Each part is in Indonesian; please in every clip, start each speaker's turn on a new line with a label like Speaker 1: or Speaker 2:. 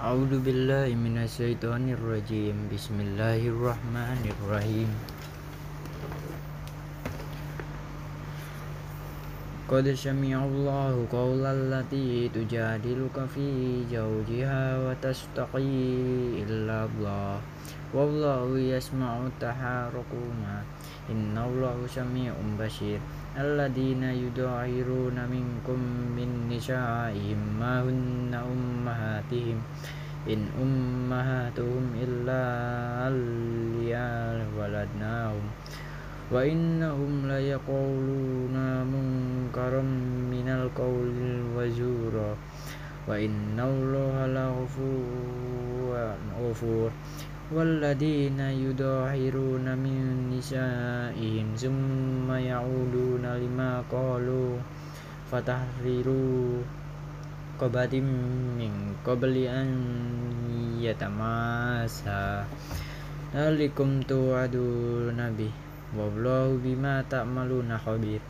Speaker 1: أعوذ بالله من الشيطان الرجيم بسم الله الرحمن الرحيم قد سمع الله قول التي تجادلك في زوجها وتشتقي إلى الله والله يسمع تحاركما إن الله سميع بصير الذين يظاهرون منكم من نسائهم ما هن أمهاتهم؟ إن أمهاتهم إلا أولياء ولدناهم. وإنهم ليقولون منكرا من القول وزورا وإن الله لغفور walladzina yudahiruna min nisa'ihim summa ya'uduna lima qalu fatahriru qabatim min qabli an yatamasa Alikum tu'adu nabi Wallahu bima ta'maluna khabir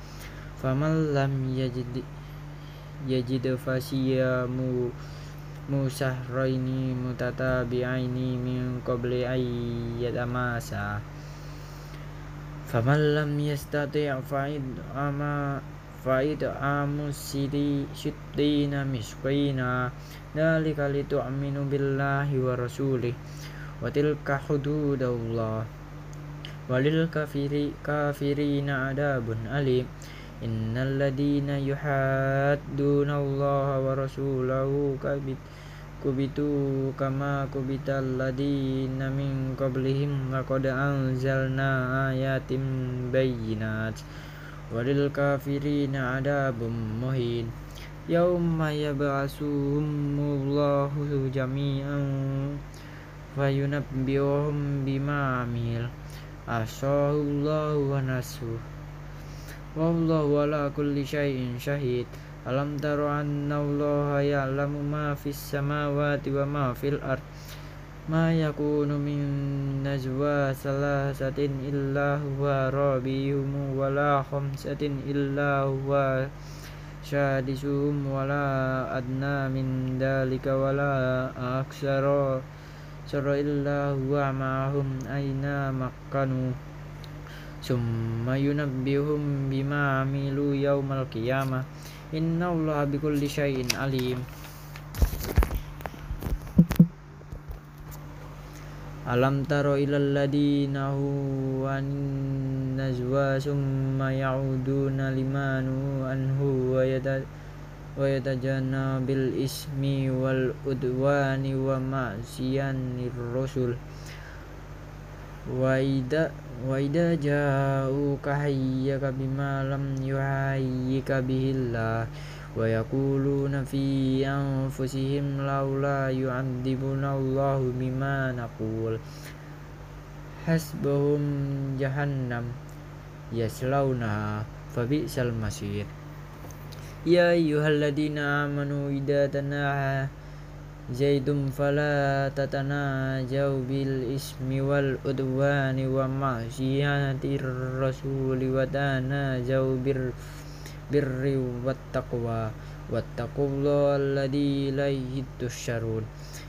Speaker 1: Faman lam yajid yajid fasiyamu musahraini mutatabi'aini min qabli ay yatamasa faman lam yastati' fa'id ama fa'id amus sidi syittina misqina dalika litu'minu billahi wa rasulih. Wa tilka hududallah. Walil kafiri kafirina adabun alim innal ladina yuhadduna Allah wa rasulahu kabit kubitu kama kubital ladina min qablihim laqad anzalna ayatim bayyinat walil kafirina adabum muhin. Yauma yab'asuhumullahu jami'an fayunabbi'uhum bima amil. Asallahu wa nasuh wallahu ala kulli syai'in syahid Alam taro anna Allah ya'lamu ma fis samawati wa ma fil ard. Ma yakunu min najwa salasatin illa huwa rabihum wa la khamsatin illa huwa syadisuhum wa la adna min dalika wa la aksara. Sara illa huwa ma'ahum aina makkanu Summa yunabbihum bima amilu yawmal qiyamah. Inna Allah bikulli syai'in alim. Alam taro ilal ladina huwan najwa summa ya'uduna limanu anhu wa yata wa yatajana bil ismi wal udwani wa ma'siyanir rasul wa ida wa idza ja'uka hayyaka bima lam yuhayyika bihillah. Wa yaquluna fi anfusihim laula yu'adzibuna Allahu bima naqul. Hasbuhum jahannam yaslaunaha fabi'sal masir. Ya ayyuhalladzina amanu idza zaidum fala tatanajau bil ismi wal udwani wa ma'siyatir rasuli wa tanajau bir birri wat taqwa wattaqullaha alladzi ilaihi tusyarun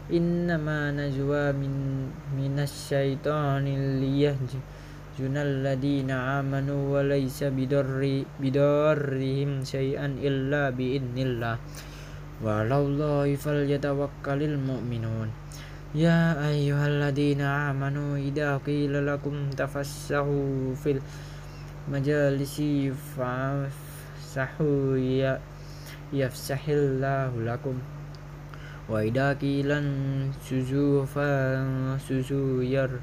Speaker 1: innama najwa min minas syaitani liyahzunal ladina amanu wa Walallahi falyatawakkalil mu'minun. Ya ayyuhalladzina amanu idza qila lakum tafassahu fil majalisi fa'sahu ya yafsahillahu lakum. Wa idza qila suzu fa suzu yar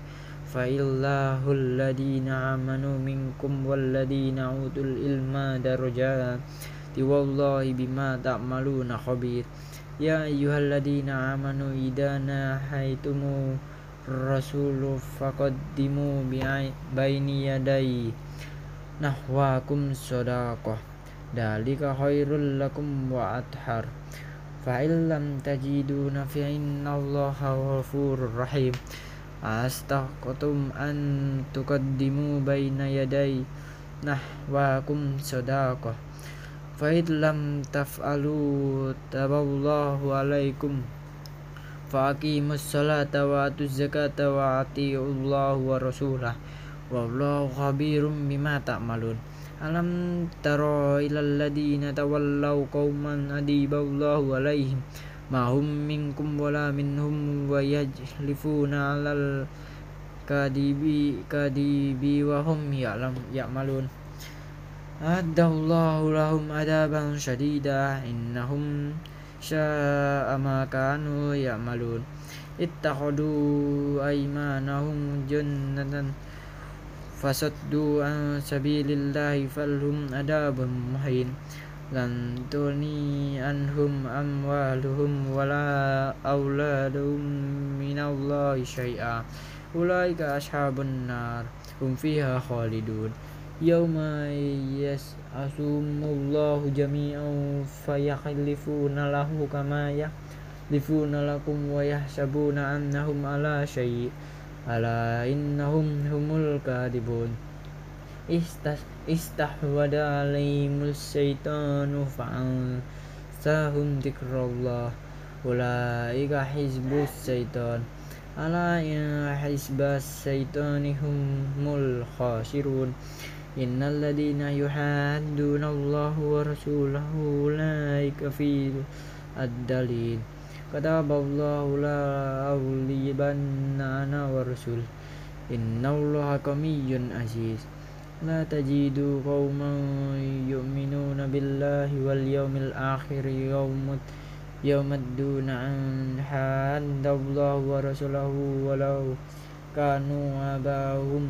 Speaker 1: illahu alladhina amanu minkum walladhina utul ilma darajat wallahi bima ta'maluna khabir ya ayyuhalladzina amanu idza nahaitumu rasulu faqaddimu baini yadai nahwakum sadaqah dalika khairul lakum wa athar fa illam tajidu fa innallaha ghafurur rahim astaqatum an tuqaddimu baina yadai nahwakum sadaqah fa lam taf'alu taballahu alaikum fa aqimus salata wa atuz zakata wa atiullaha wa rasulah wallahu khabirum bima ta'malun alam taro ilal ladina tawallaw qauman adiballahu alaihim mahum minkum wala minhum wa yajlifuna alal kadibi kadibi wa hum ya'lam ya'malun أعد الله لهم عذابا شديدا إنهم شاء ما كانوا يعملون. اتخذوا أيمانهم جنة فصدوا عن سبيل الله فلهم عذاب مهين. لن تغني عنهم أموالهم ولا أولادهم من الله شيئا. أولئك أصحاب النار. هم فيها خالدون. yauma yas'asumullahu jami'an fayakhlifuna lahu kama yakhlifuna lakum wa yahsabuna annahum ala syai' ala innahum humul kadibun. Istas istahwada alaihimus syaitanu fa'an sahum dikrallah ulaika hizbus syaitan. Ala ya hizbas syaitani humul khasirun. إن الذين يحادون الله ورسوله أولئك في الدليل كتب الله لا أغلبن أنا ورسول إن الله قوي عزيز لا تجد قوما يؤمنون بالله واليوم الآخر يوم يوم الدون أن حاد الله ورسوله ولو كانوا آباهم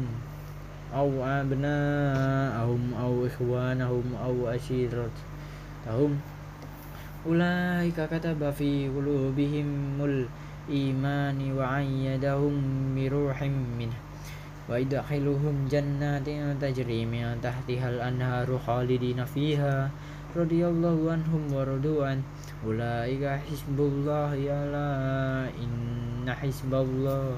Speaker 1: أو أبناءهم أو إخوانهم أو أشيرتهم أولئك كتب في قلوبهم الإيمان وعيدهم بروح منه. ويدخلهم جنات تجري من تحتها الأنهار خالدين فيها. رضي الله عنهم ورضوا عنه. أولئك حزب الله ألا إن حزب الله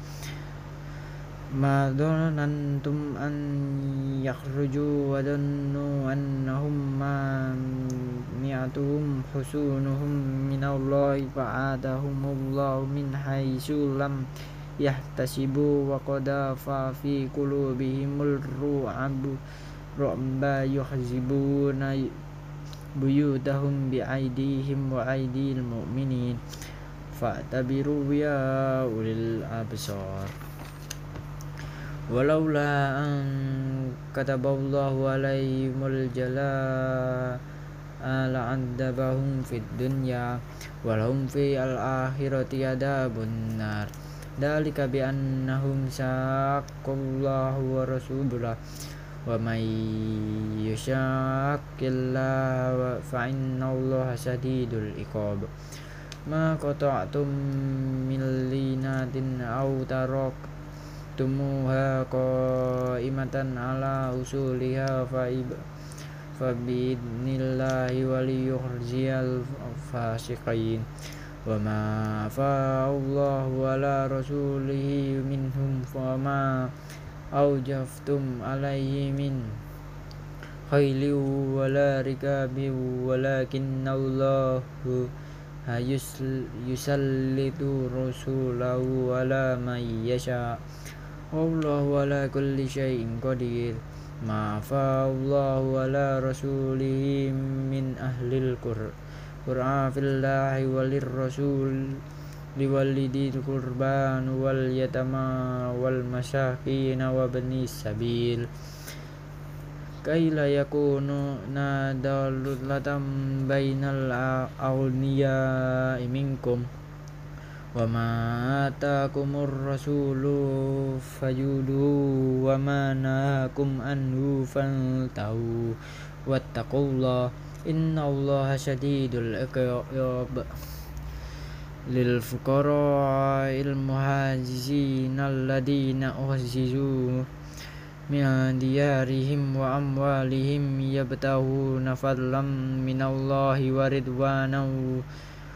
Speaker 1: ما ظننتم أن يخرجوا وظنوا أنهم مانعتهم حصونهم من الله فعادهم الله من حيث لم يحتسبوا وقذف في قلوبهم الرعب رعب يحزبون بيوتهم بأيديهم وأيدي المؤمنين فاعتبروا يا أولي الأبصار walaula an kataballahu alaihimul jala la'adzabahum fid dunya walahum fi al-akhirati adabun nar. Dalika bi annahum saqallahu wa rasulah wa may yushaqillah fa innallaha sadidul iqab. Ma qata'tum min linatin aw tarak. تركتموها قائمة على أصولها فبإذن الله وليخزي الفاسقين وما أفاء الله على رسوله منهم فما أوجفتم عليه من خيل ولا ركاب ولكن الله يسلط رسوله على من يشاء Allahu ala kulli syai'in qadir. Ma Allahu ala rasulih min ahlil qur qur'a fillahi walir rasul liwalidil kurban wal yatama wal masakin wa bani sabil. Kaila yakunu nadalulatam bainal awniya minkum? وما آتاكم الرسول فجدوا وما نهاكم عنه فانتهوا واتقوا الله إن الله شديد العقاب للفقراء المهاجرين الذين أخرجوا من ديارهم وأموالهم يبتغون فضلا من الله ورضوانا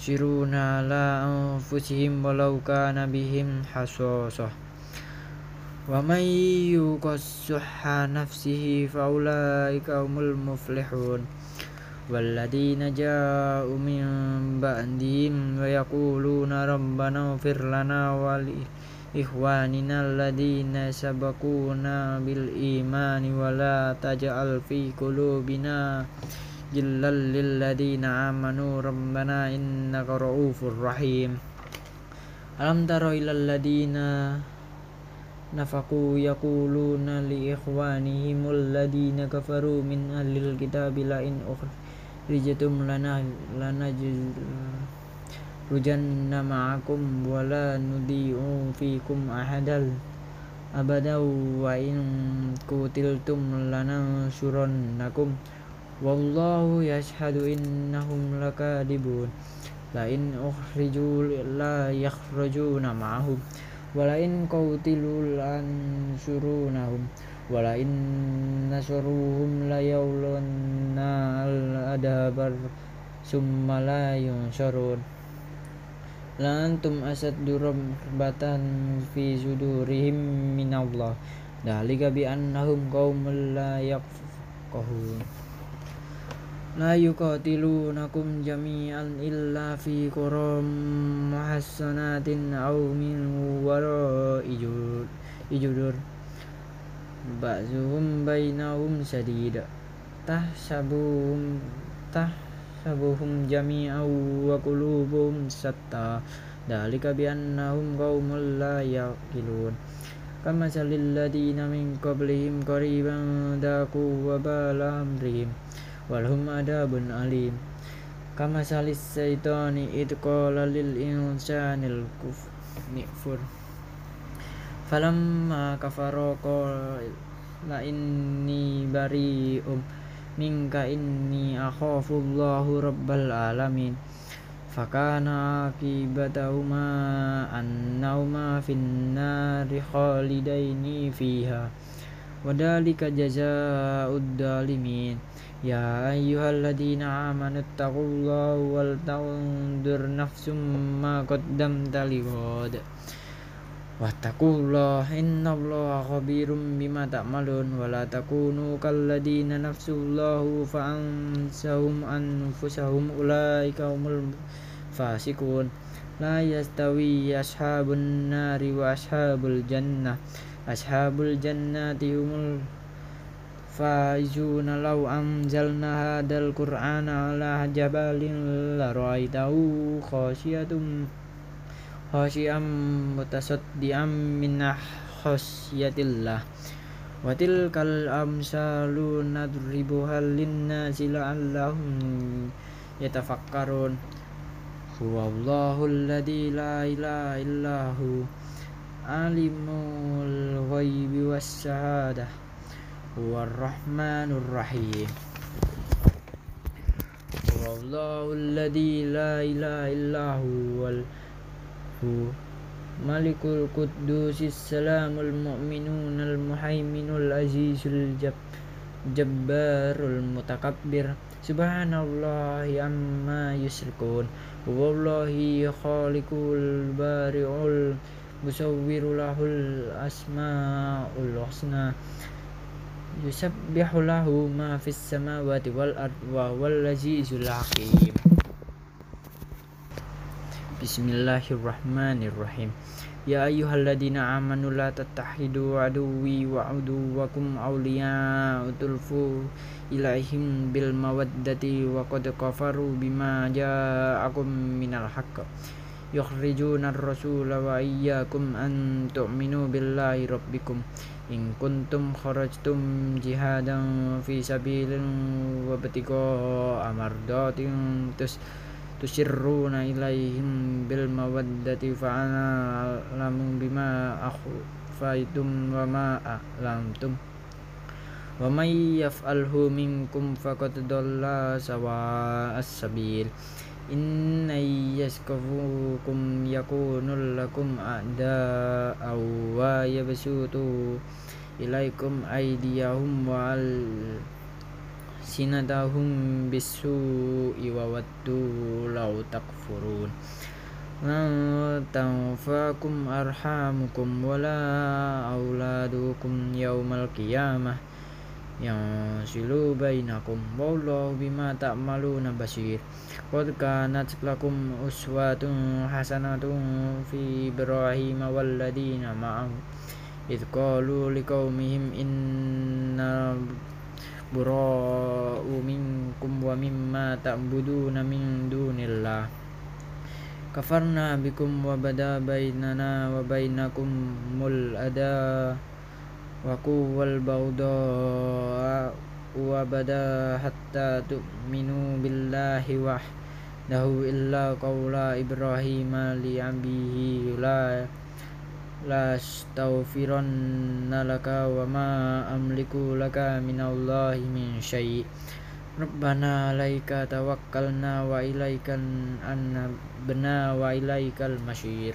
Speaker 1: ويؤثرون على أنفسهم ولو كان بهم حصاصة ومن يوق شح نفسه فأولئك هم المفلحون والذين جاءوا من بعدهم ويقولون ربنا اغفر لنا ولإخواننا الذين سبقونا بالإيمان ولا تجعل في قلوبنا غلا للذين آمنوا ربنا إنك رؤوف رحيم ألم تر إلى الذين نفقوا يقولون لإخوانهم الذين كفروا من أهل الكتاب لئن أخرجتم لنخرجن معكم ولا نضيع فيكم أحدا أبدا وإن قتلتم لننصرنكم wallahu yashhadu innahum lakadibun. La in ukhriju la yakhrujuna ma'ahum. Wa la in qutilu lansurunahum wa la in nasuruhum la yawlanna al-adabar summa la yunsurun la antum asaddu rabbatan fi sudurihim minallah. Dalika bi annahum qaumun la yafqahun la yuqatilunakum jami'an illa fi quram muhassanatin aw min wara ijudur ba'zuhum bainahum sadid tahsabuhum tahsabuhum jami'an wa qulubuhum satta dalika bi annahum qaumul la yaqilun. Kama salil ladina min qablihim qariban daku wa bala amrihim walhum adabun alim. Kama salis syaitani id qala lil insanil kufur falamma kafara la inni bari'um minka inni akhafu Allahu rabbal alamin. Fakana akibatahuma annahuma fin nari khalidaini fiha. Wadalika jazaa'ud dalimin يا أيها الذين آمنوا اتقوا الله ولتنظر نفس ما قدمت لغد واتقوا الله إن الله خبير بما تعملون ولا تكونوا كالذين نفسوا الله فأنسهم أنفسهم أولئك هم الفاسقون لا يستوي أصحاب النار وأصحاب الجنة أصحاب الجنة هم faizuna law anzalna hadal qur'ana ala jabalin la ra'aitahu khasyiatum khasyiam mutasaddiam min khasyatillah wa tilkal amsalu nadribuha linnasi la'allahum yatafakkarun. Huwallahu alladhi la ilaha illahu alimul ghaibi was syahadah هو الرحمن الرحيم. هو الله الذي لا إله إلا هو ملك القدوس السلام المؤمنون المهيمن العزيز الجبار المتكبر. سبحان الله عما يشركون. هو الله خالق البارئ المصور له الأسماء الحسنى. yusabbihu lahu ma fis samawati wal ard wa wal lazizul hakim Bismillahirrahmanirrahim. Ya ayyuhalladina amanu la tattahidu aduwi wa aduwakum awliya utulfu ilaihim bil mawaddati wa qad kafaru bima ja'akum minal haqq. Yukhrijuna ar-rasula wa iyyakum an tu'minu billahi rabbikum. إن كنتم خرجتم جهادا في سبيل وابتغاء مرضات تسرون إليهم بالمودة فأنا أعلم بما أخفيتم وما أعلمتم ومن يفعله منكم فقد ضل سواء السبيل inna yaskafukum yakunul lakum a'da aw wa yabsutu ilaikum aydiyahum wa al sinadahum bisu wa waddu law takfurun lan au arhamukum wala auladukum yaumal qiyamah yansilu bainakum wallahu bima ta'maluna basir. Qad kanat lakum uswatun hasanatun fi ibrahim walladina ma'ahu. Idh qalu liqaumihim inna bura'u minkum wa mimma ta'buduna min dunillah. Kafarna bikum wa bada bainana wa bainakum mul ada وقوى البغضاء وبدا حتى تؤمنوا بالله وحده إلا قول إبراهيم لأبيه لا لا استغفرن لك وما أملك لك من الله من شيء ربنا عليك توكلنا وإليك أنبنا وإليك المشير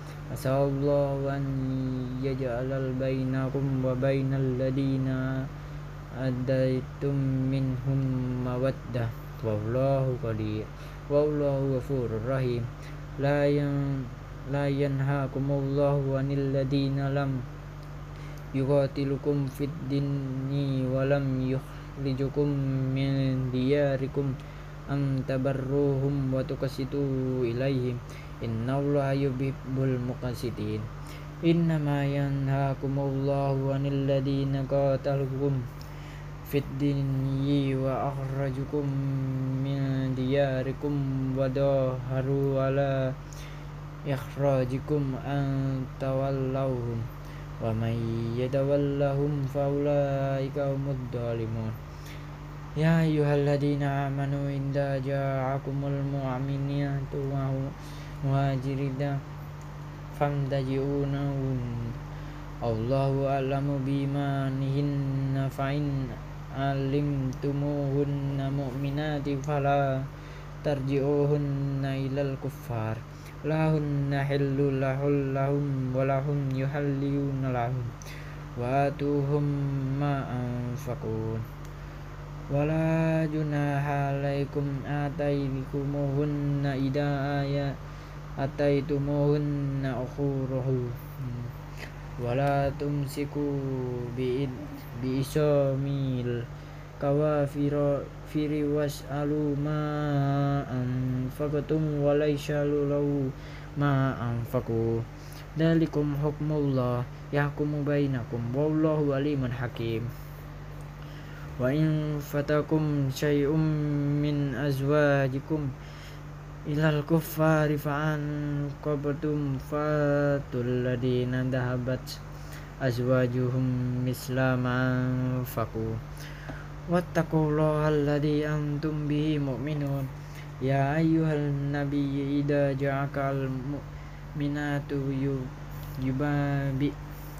Speaker 1: عسى الله أن يجعل بينكم وبين الذين أديتم منهم مودة. والله قدير والله غفور رحيم. لا لا ينهاكم الله عن الذين لم يقاتلكم في الدين ولم يخرجكم من دياركم أن تبروهم وتقسطوا إليهم. Innallaha yuhibbul muqsitin innama yanhaakumullahu 'anil ladzina qatalukum fid dinyi wa akhrajukum min diyarikum wa daharu ala ikhrajikum an tawallahum wa may yatawallahum fa ulaika humud dhalimun. Ya ayyuhalladzina amanu inda ja'akumul mu'minatu wa muhajirina famtaji'unahun Allahu a'lamu bimanihinna fa'in alimtumuhunna mu'minati fala tarji'uhunna ilal kuffar. Lahunna hillu lahul lahum walahum yuhalliyuna lahum wa atuhum ma anfaqun. Wala junaha alaikum ataikumuhunna ida ayat ataitumuhunna ukhuruhu wala tumsiku bi biisamil kawafira firi was'alu ma anfaqtum wa laysa lahu ma anfaqu dalikum hukmullah yahkumu bainakum wallahu alimun hakim wa in fatakum syai'um min azwajikum ilal kuffari fa'an qabtum fatul ladina dahabat azwajuhum mislaman faku wattaqullaha alladhi antum bihi mu'minun. Ya ayyuhal nabi idza ja'akal mu'minatu yubabi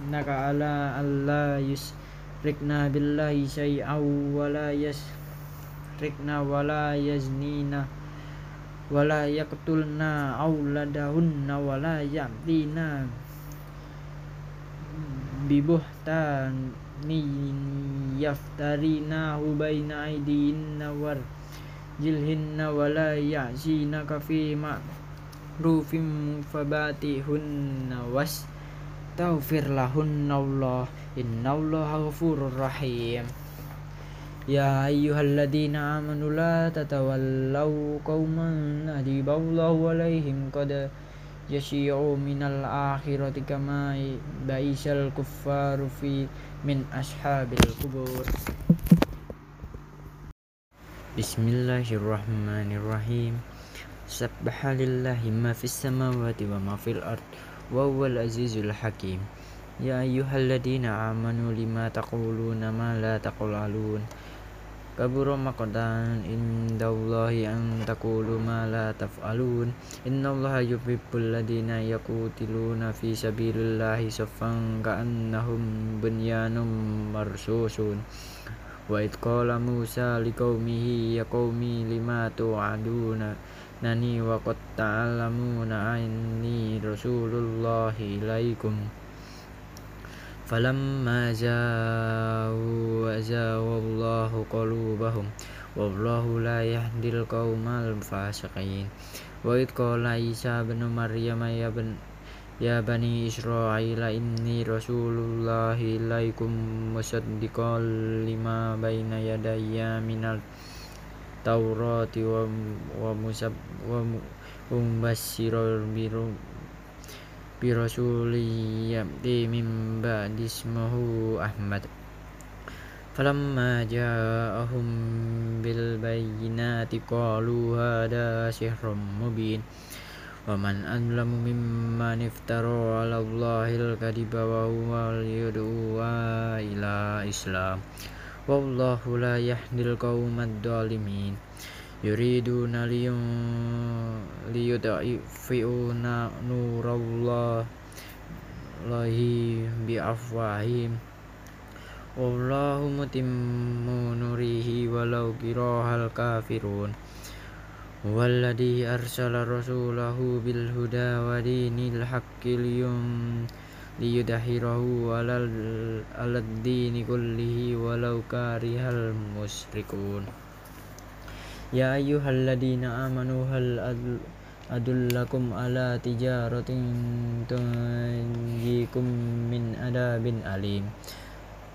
Speaker 1: naka ala alla yusrikna billahi syai'aw wa la yasrikna wa la yaznina wala yaqtulna auladahunna wala ya'tina bibuhtan ni yaftarina baina aidinna war jilhinna wala ya'sina kafi ma rufim hunna was taghfir lahunna innallaha ghafurur rahim يا أيها الذين آمنوا لا تتولوا قوما أجيب الله عليهم قد يشيعوا من الآخرة كما بئس الكفار في من أصحاب القبور. بسم الله الرحمن الرحيم. سبح لله ما في السماوات وما في الأرض وهو العزيز الحكيم. يا أيها الذين آمنوا لما تقولون ما لا تقولون. Kabura maqtan indallahi an taqulu ma la taf'alun. Innallaha yuhibbul ladina yaqutiluna fi sabilillahi saffan ka'annahum bunyanum marsusun. Wa id Musa liqaumihi ya lima tu'aduna? Nani wa qad ta'lamuna rasulullahi ilaikum فلما جاءوا أزاغ الله قلوبهم والله لا يهدي القوم الفاسقين وإذ قال عيسى بن مريم يا بن يا بني إسرائيل إني رسول الله إليكم مصدقا لما بين يدي من التوراة ومبشرا min ba'di ismuhu Ahmad. Falamma ja'ahum bil bayyinati qalu hada mubin. Wa huwa yad'u ila Islam. Wallahu la yahdil qaumadh dhalimin yuriduna liyudfi'una nurallah lahi bi'afwahim Wallahu mutimmu nurihi walau kirahal kafirun Walladhi arsala rasulahu bil huda wa dinil haqqi liyum liyudahirahu alal alad dini kullihi walau karihal musrikun يا أيها الذين آمنوا هل أدلكم على تجارة تنجيكم من عذاب أليم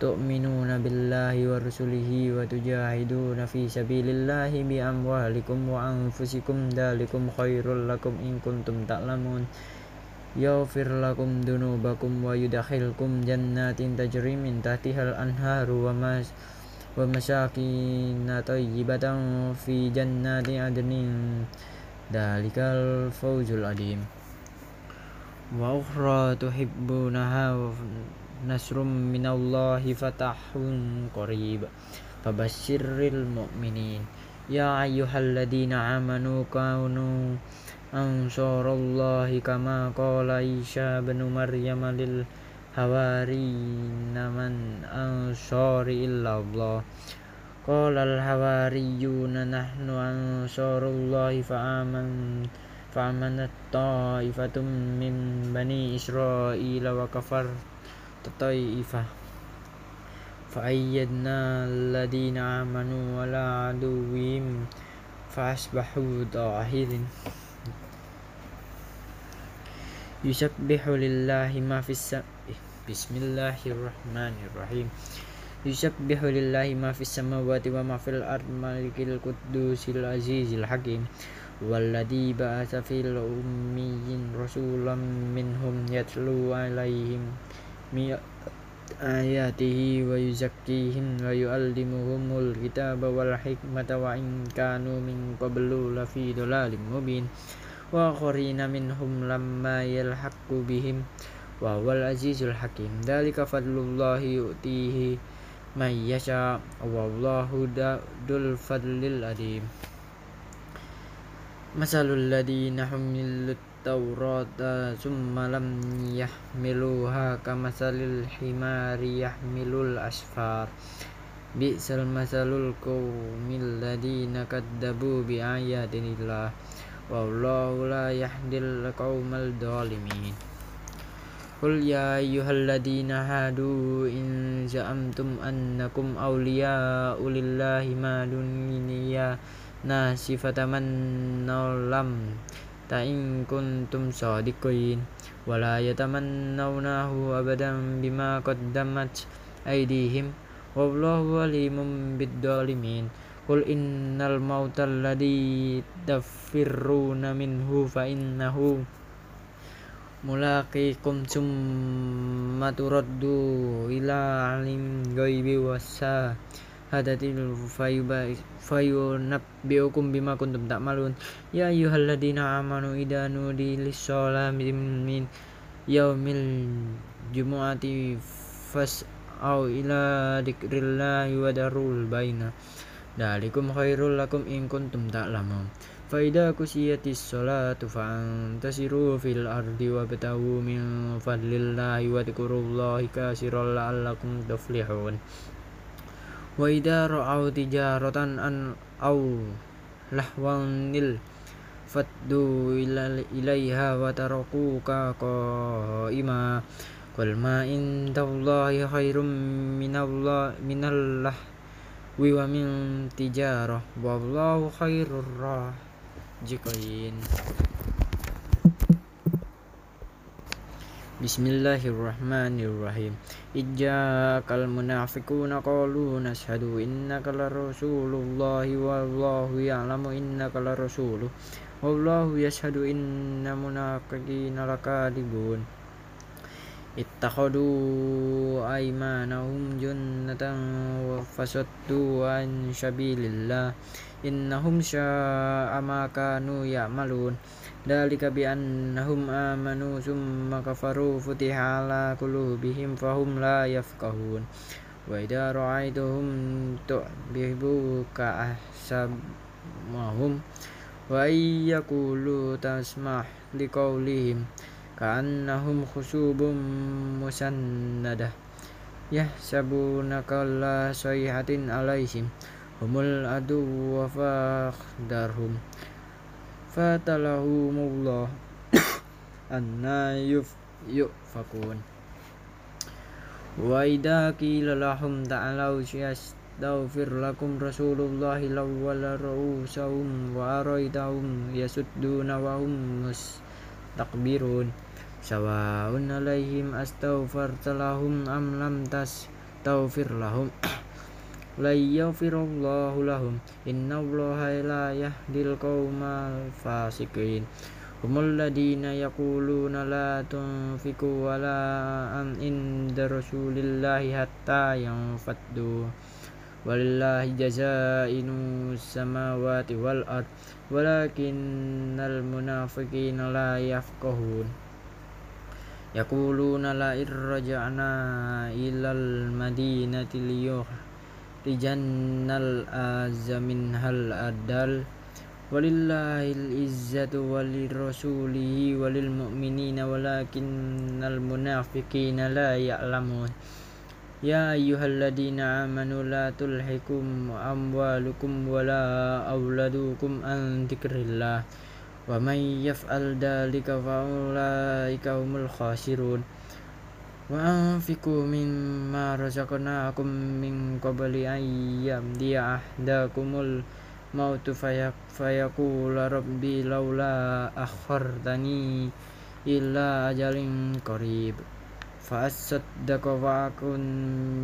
Speaker 1: تؤمنون بالله ورسله وتجاهدون في سبيل الله بأموالكم وأنفسكم ذلكم خير لكم إن كنتم تعلمون يغفر لكم ذنوبكم ويدخلكم جنات تجري من تحتها الأنهار وما ومساكين طيبة في جنات عدن ذلك الفوز العظيم وأخرى تحبونها نصر من الله فتح قريب فبشر المؤمنين يا أيها الذين آمنوا كونوا أنصار الله كما قال عيسى بن مريم لل hawariyyin man ansari illa Allah qala al hawariyuna nahnu ansarullahi fa'aman fa'amanat ta'ifatum min bani israila wa kafar ta'ifah fa'ayyadna alladhina amanu wa la aduwim fa'asbahu dahirin yusabbihu lillahi ma fis Bismillahirrahmanirrahim. Yusabbihu lillahi ma fis samawati wa ma fil ard malikil quddusil azizil hakim. Walladhi ba'atha fil ummiyin rasulam minhum yatlu alaihim mi ayatihi wa yuzakkihim wa yu'allimuhumul kitaba wal hikmata wa in kanu min qablu lafi dhalalim mubin wa akharina minhum lamma yalhaqu bihim wa wal azizul hakim. Dalika fadlullahi yu'tihi may yasha. Wallahu dul fadlil adim. Masalul ladina humilut taurata summa lam yahmiluha kamasalil himari yahmilul asfar. Bi'sal masalul qawmil ladina kaddabu bi ayatinillah wallahu la yahdil qawmal dhalimin Qul ya ayyuhalladhina hadu in za'amtum annakum awliya'u lillahi ma na sifataman fatamannaw lam ta'in kuntum sadiqin wala yatamannawnahu abadan bima qaddamat aydihim wallahu alimun bidzalimin Qul innal mautal ladzi tafirruna minhu fa innahu mulaqikum summa turaddu ila alim ghaibi wasa hadati fayuba fayunabbiukum bima kuntum ta'malun. Ya ayyuhalladzina amanu idanu nudi lis-sholati min yaumil jumu'ati fas'au ila dzikrillahi wa darul baina. Dalikum khairul lakum in kuntum ta'lamun. Fa idza kusiyatis sholatu fantasiru fil ardi wabtahu min fadlillahi wa dzkurullahi katsiran la'allakum tuflihun. Wa idza ra'aw tijaratan an aw lahwan nil faddu ilaiha wa tarakuka qa'ima. Qul ma indallahi khairum minallah wa min tijarah. Wallahu khairur raziqin Bismillahirrahmanirrahim. Ijjakal munafiquna qalu nashhadu innaka la rasulullahi wallahu ya'lamu innaka la rasuluh. Wallahu yashhadu inna munafiqina lakadibun. Ittakhadu aymanahum junnatan wa fasaddu an syabilillah innahum sya'a ma kanu ya'malun. Dalika bi annahum amanu summa kafaru futiha ala qulubihim fahum la yafqahun. Wa idza ra'aituhum tu'bihuka ahsamahum wa iyyaqulu tasmah liqaulihim ka'annahum khusubum musannadah yahsabuna kalla sayhatin alaihim humul adu wa fakhdarhum. Fatalahumullah. Anna yuf yufakun. Wa idha qila lahum ta'alau yastaghfir lakum rasulullahi lawwala ra'usahum wa araitahum yasudduna wa hum mustakbirun sawaun alaihim astaghfarta lahum am lam tastaghfir lahum la yaghfirullahu lahum. Innallaha la yahdil qaumal fasiqin. Humul ladina yaquluna la tunfiqu wala an inda rasulillahi hatta yanfaddu. Walillahi jazainu samawati wal ard. Walakinnal munafiqina la yafqahun. Yaquluna la irraja'na ilal madinati liyukhrijannal azza minhal adal walillahil izzatu walirrasulihi walil mu'minina walakinnal munafiqina la ya'lamun ya ayyuhalladzina amanu la tulhikum amwalukum wala auladukum an dzikrillah wa may yaf'al dhalika fa ulaika humul khasirun wa anfiqu mimma razaqnakum min qabli an yamdiya ahdakumul mautu fayaqula rabbi laula akhartani illa ajalin qarib. Fa asaddaqa wa akun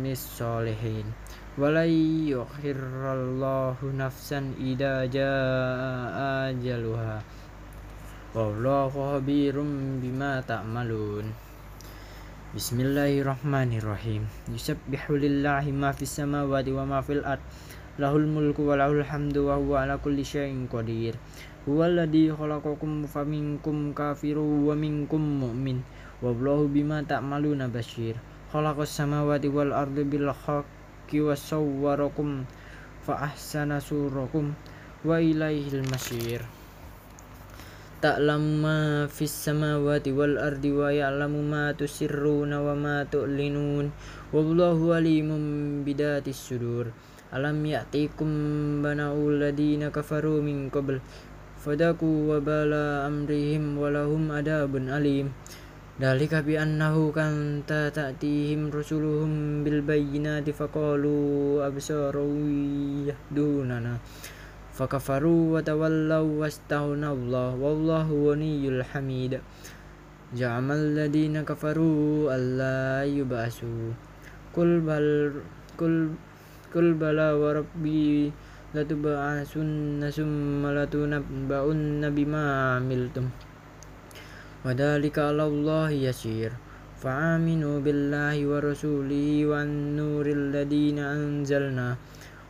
Speaker 1: mis solihin walai yukhirrallahu nafsan idza jaa ajaluha. Wallahu khabirum bima ta'malun. Bismillahirrahmanirrahim Yusabbihu lillahi ma fis samawati wa ma fil ard. Lahul mulku wa lahul hamdu wa huwa ala kulli syai'in qadir. Huwa alladhi khalaqakum faminkum kafiru wa minkum mu'min. Wallahu bima ta'maluna basyir Khalaqas samawati wal ardi bil haqqi wa sawwarakum fa ahsana surakum wa ilaihil masyir ta'lamu ma fis samawati wal ardi wa ya'lamu ma tusirruna wa ma tu'linun. Wallahu alimun bidatis sudur. Alam ya'tikum bana'ul ladina kafaru min qabl. Fadaku wa bala amrihim walahum adabun alim. Dalika bi annahu kan ta'tihim rusuluhum bil bayyinati faqalu absaru yahdunana wa tawallaw wastaghna Allah wallahu ghaniyul hamid زعم الذين كفروا ألا يبعثوا. قل بل قل قل بلى وربي لتبعثن ثم لتنبؤن بما عملتم. وذلك على الله يسير. فآمنوا بالله ورسوله والنور الذين أنزلنا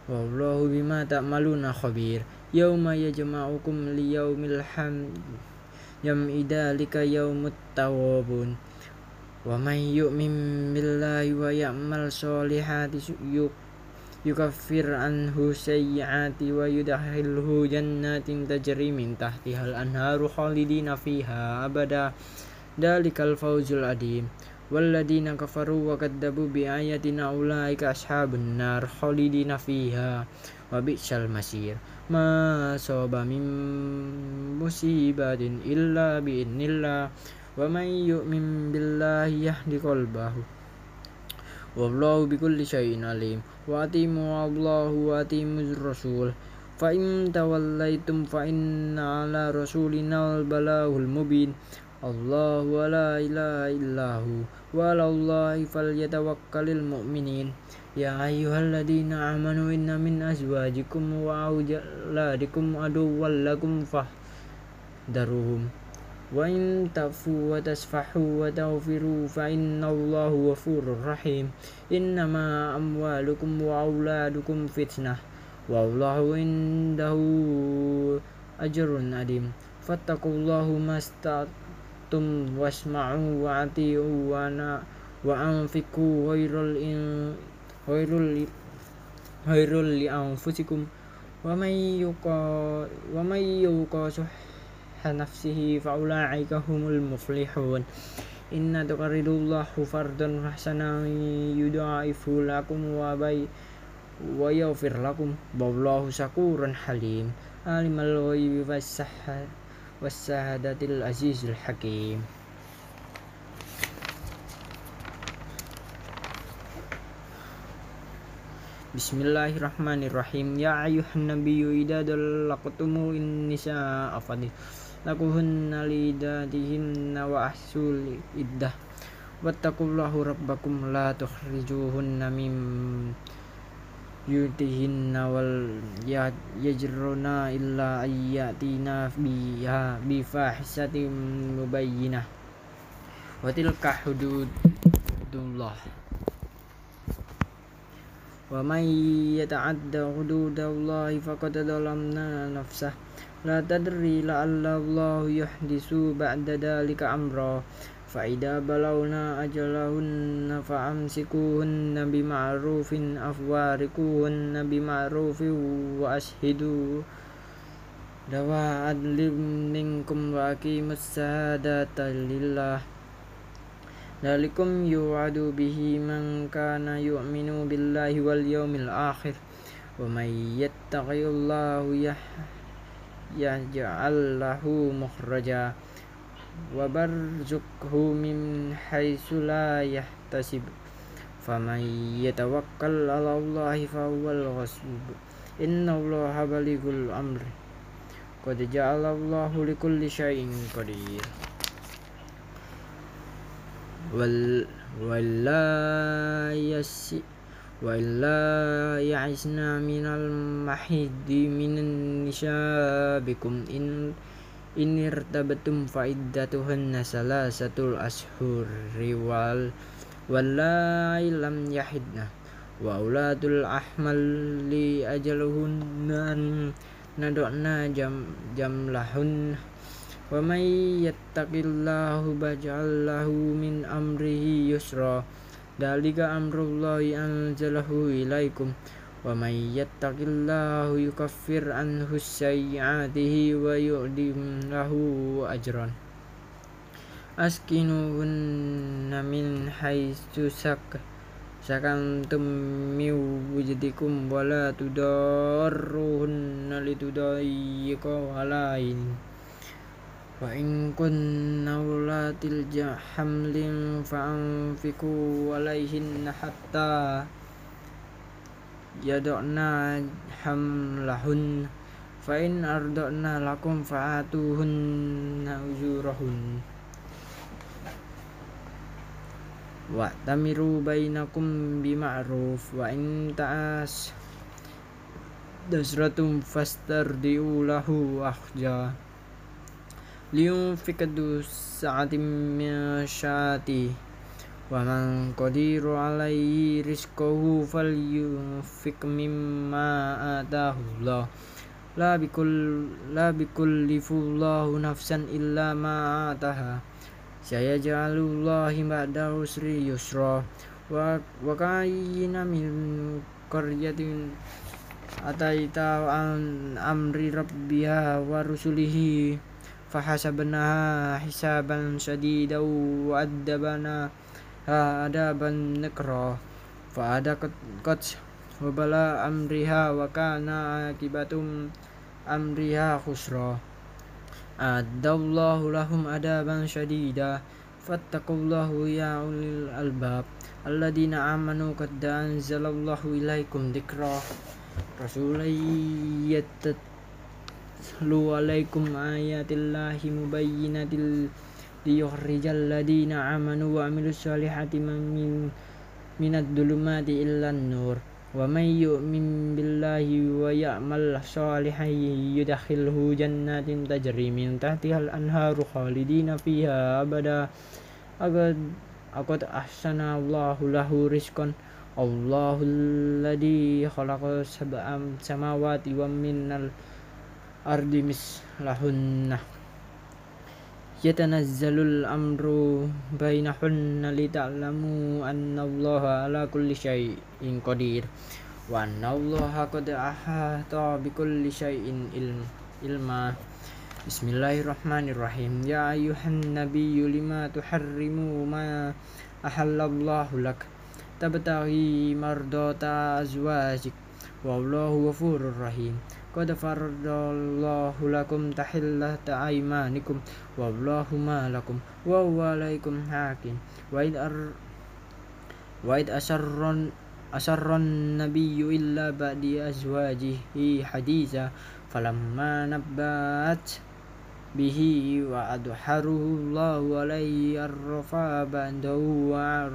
Speaker 1: wallahu bima ta'maluna khabir. Yauma yajma'ukum li yaumil hamd yam'ida lika yaumut tawabun wa may yu'min billahi wa ya'mal solihati yuk yukaffir anhu sayyiati wa yudahilhu jannatin tajri min tahtihal anharu khalidina fiha abada. Dalikal fawzul adim. والذين كفروا وكذبوا بآياتنا أولئك أصحاب النار خالدين فيها وبئس المصير. ما أصاب من مصيبة إلا بإذن الله. ومن يؤمن بالله يهد قلبه. والله بكل شيء عليم. وأتيموا الله وأتيموا الرسول. فإن توليتم فإن على رسولنا البلاغ المبين. الله ولا إله إلا هو وعلى الله فليتوكل المؤمنين. يا أيها الذين آمنوا إن من أزواجكم وأولادكم عدوا لكم فاحذروهم. وإن تعفوا وتصفحوا وتغفروا فإن الله غفور رحيم. إنما أموالكم وأولادكم فتنة والله عنده أجر عظيم فاتقوا الله ما استطعتم antum wasma'u wa ati'u wa na wa anfiqu ghairul in ghairul ghairul li anfusikum. Wa may yuqa wa may yuqa nafsihi fa muflihun. Inna tuqridullahu fardan hasanan yudha'ifu lakum wa bay wa yaghfir lakum. Wallahu syakurun halim. Alimal ghaibi was wassahadatil azizul hakim Bismillahirrahmanirrahim Ya ayuhan nabiyyu idza dallaqtumu in-nisaa fadhillakuhunna lidatihinna wa ahsul iddah wattaqullaha rabbakum la tukhrijuhunna min yutihinna wal yajruna illa ayyatina biha bifahisatin mubayyinah. Wa tilka hududullah. Wa man yata'adda hududallahi faqad zalamna nafsah. La tadri la'alla Allah yuhdisu ba'da dalika amra فإذا بلغنا أجلهن فأمسكوهن بمعروف أفواركوهن بمعروف وأشهدوا ذوى عدل منكم وأقيموا الشهادة لله ذلكم يوعد به من كان يؤمن بالله واليوم الآخر ومن يتق الله يجعل له مخرجا وبرزقه من حيث لا يحتسب فمن يتوكل على الله فهو الغسب إن الله بلغ الأمر. قد جعل الله لكل شيء قدير. ولا يس ولا يعسنا من المحيد من النساء بكم إن ini irtabatum fa'iddatuhunna salasatul ashuri wal walai lam yahidna wa auladul ahmal li ajaluhunna nadokna jam jam lahun wa may yattaqillahu baj'al lahu min amrihi yusra. Dalika amrullahi anzalahu ilaikum wa may yattaqillahu yukaffir anhu sayyi'atihi wa yu'dim lahu ajran. Askinuhunna min haitsu sak sakantum min wujudikum wala tudarruhunna litudayyiqu jahamlin fa'anfiku hatta yadokna hamlahun fa in lakum fa'atuhunna ujurahun. Wa'tamiru bainakum bima'ruf wa in ta'as dasratum fastardi'u lahu akhja. Liyunfikadu sa'atim min syati wa man qadiru alaihi rizquhu falyunfik mimma atahu Allah la bikul la ataha saya ja'alullahi ba'da wa wa kayyina ataita an amri rabbiha wa rusulihi fahasabnaha addabana adaban nakra fa ada qad wabala amriha wa kana akibatum amriha khusra adallahu lahum adaban syadida. Fattakullahu ya ulil albab. Alladina amanu qad anzalallahu ilaikum dikra rasuliyyatat lu alaikum ayatillahi mubayyinatil liyukhrijal ladina amanu wa amilus solihati min minad dulumati illan nur. Wa may billahi wa ya'mal salihan yudakhilhu jannatin tajri min tahtiha al-anharu khalidina fiha abada. Agad akad ahsana Allahu lahu rizqan. Allahul ladzi khalaqa sab'a samawati wa minal ardi mislahunna yatanazzalul amru bainahunna lita'lamu anna allaha ala kulli syai'in qadir wa anna allaha qad ahata bi kulli syai'in ilm, ilma Bismillahirrahmanirrahim Ya ayuhan nabiyyu lima tuharrimu ma ahallallahu lak tabtaghi mardata azwajik wallahu ghafurur rahim Qad faradallahu lakum tahillata aymanikum wallahu ma lakum wa huwa alaikum hakim wa id ar wa id asarron asarron nabiyyu illa ba'di azwajihi haditha falamma nabbat bihi wa adharuhu Allahu alaihi arrafa ba'dahu wa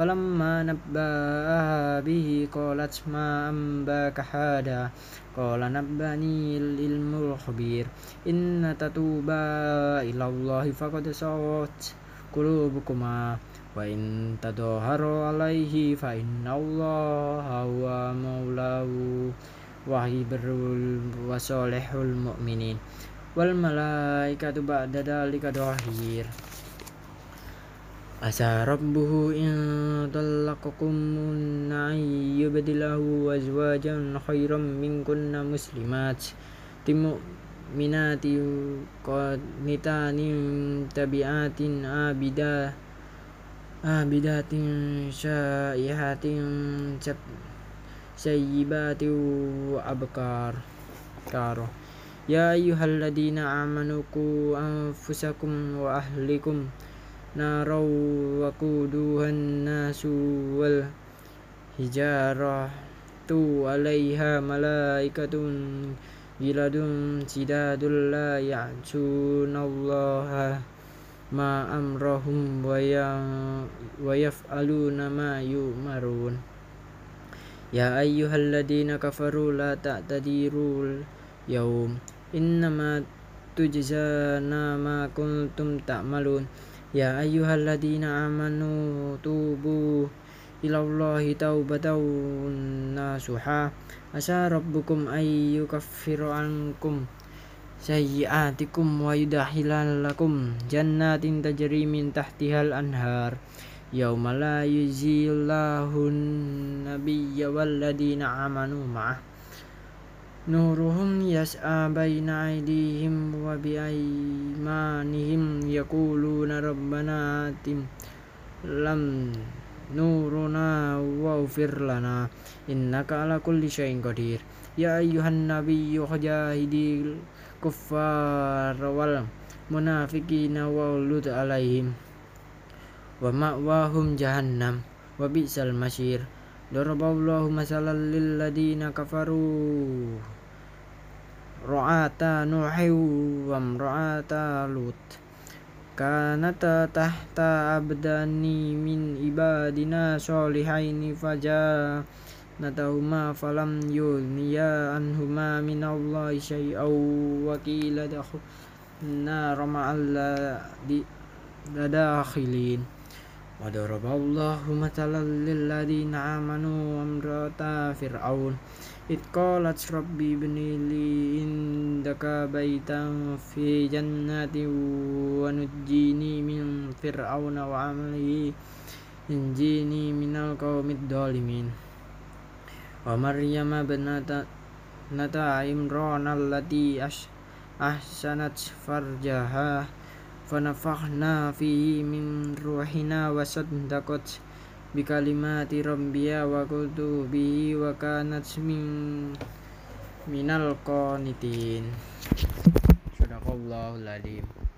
Speaker 1: arada anha am ba'da falamma nabbaha bihi qalat ma ambaka hada. Qala nabbani ilmul khabir. Inna tatuba ila allahi faqad sawat qulubukuma. Wa in tadhaharu alaihi fa inna allaha huwa maulahu. Wa hibrul wa salihul mu'minin wal malaikatu ba'da dalika dhahir Asa rabbuhu in talaqakum an yubdilahu azwajan khairam minkunna muslimat timu'minati qanitanin tabi'atin abida abidatin syaihatin sayyibatin abkar karo. Ya ayyuhalladzina amanu ku anfusakum wa ahlikum نارا وقودها الناس والحجارة عليها ملائكة غلاد شداد لا يعصون الله ما أمرهم ويفعلون ما يؤمرون يا أيها الذين كفروا لا تعتذروا اليوم إنما تجزون ما كنتم تعملون Ya ayyuhalladzina amanu tubu ilallahi taubatan nasuha asa rabbukum ay yukaffiru ankum sayyi'atikum wa yudakhilalakum jannatin tajri min anhar. Yauma la yuzillahu nabiyya walladzina amanu ma'ah nuruhum yas'a baina aydihim wa bi aymanihim yaquluna rabbana atim lam nuruna waghfir lana innaka ala kulli syai'in qadir. Ya ayyuhan nabiyyu jahidil kuffar wal munafiqina waulud alaihim wa ma'wahum jahannam wa bi'sal masir رعاتا نوح ومرعاتا لوط. كانتا تحت عبدان من عبادنا صالحين فجانتهما فلم يغنيا عنهما من الله شيئا. وقيل دخل النار مع الداخلين وضرب الله مثلا للذين آمنوا وامرأة فرعون. Wa It qalat rabbi ibni li indaka baitan fi jannati wa nujjini min fir'auna wa amalihi injini minal qawmid dhalimin wa maryama bikalimati rabbiya wa kutubihi wa kanat min minal qanitin. Sadaqallahul alim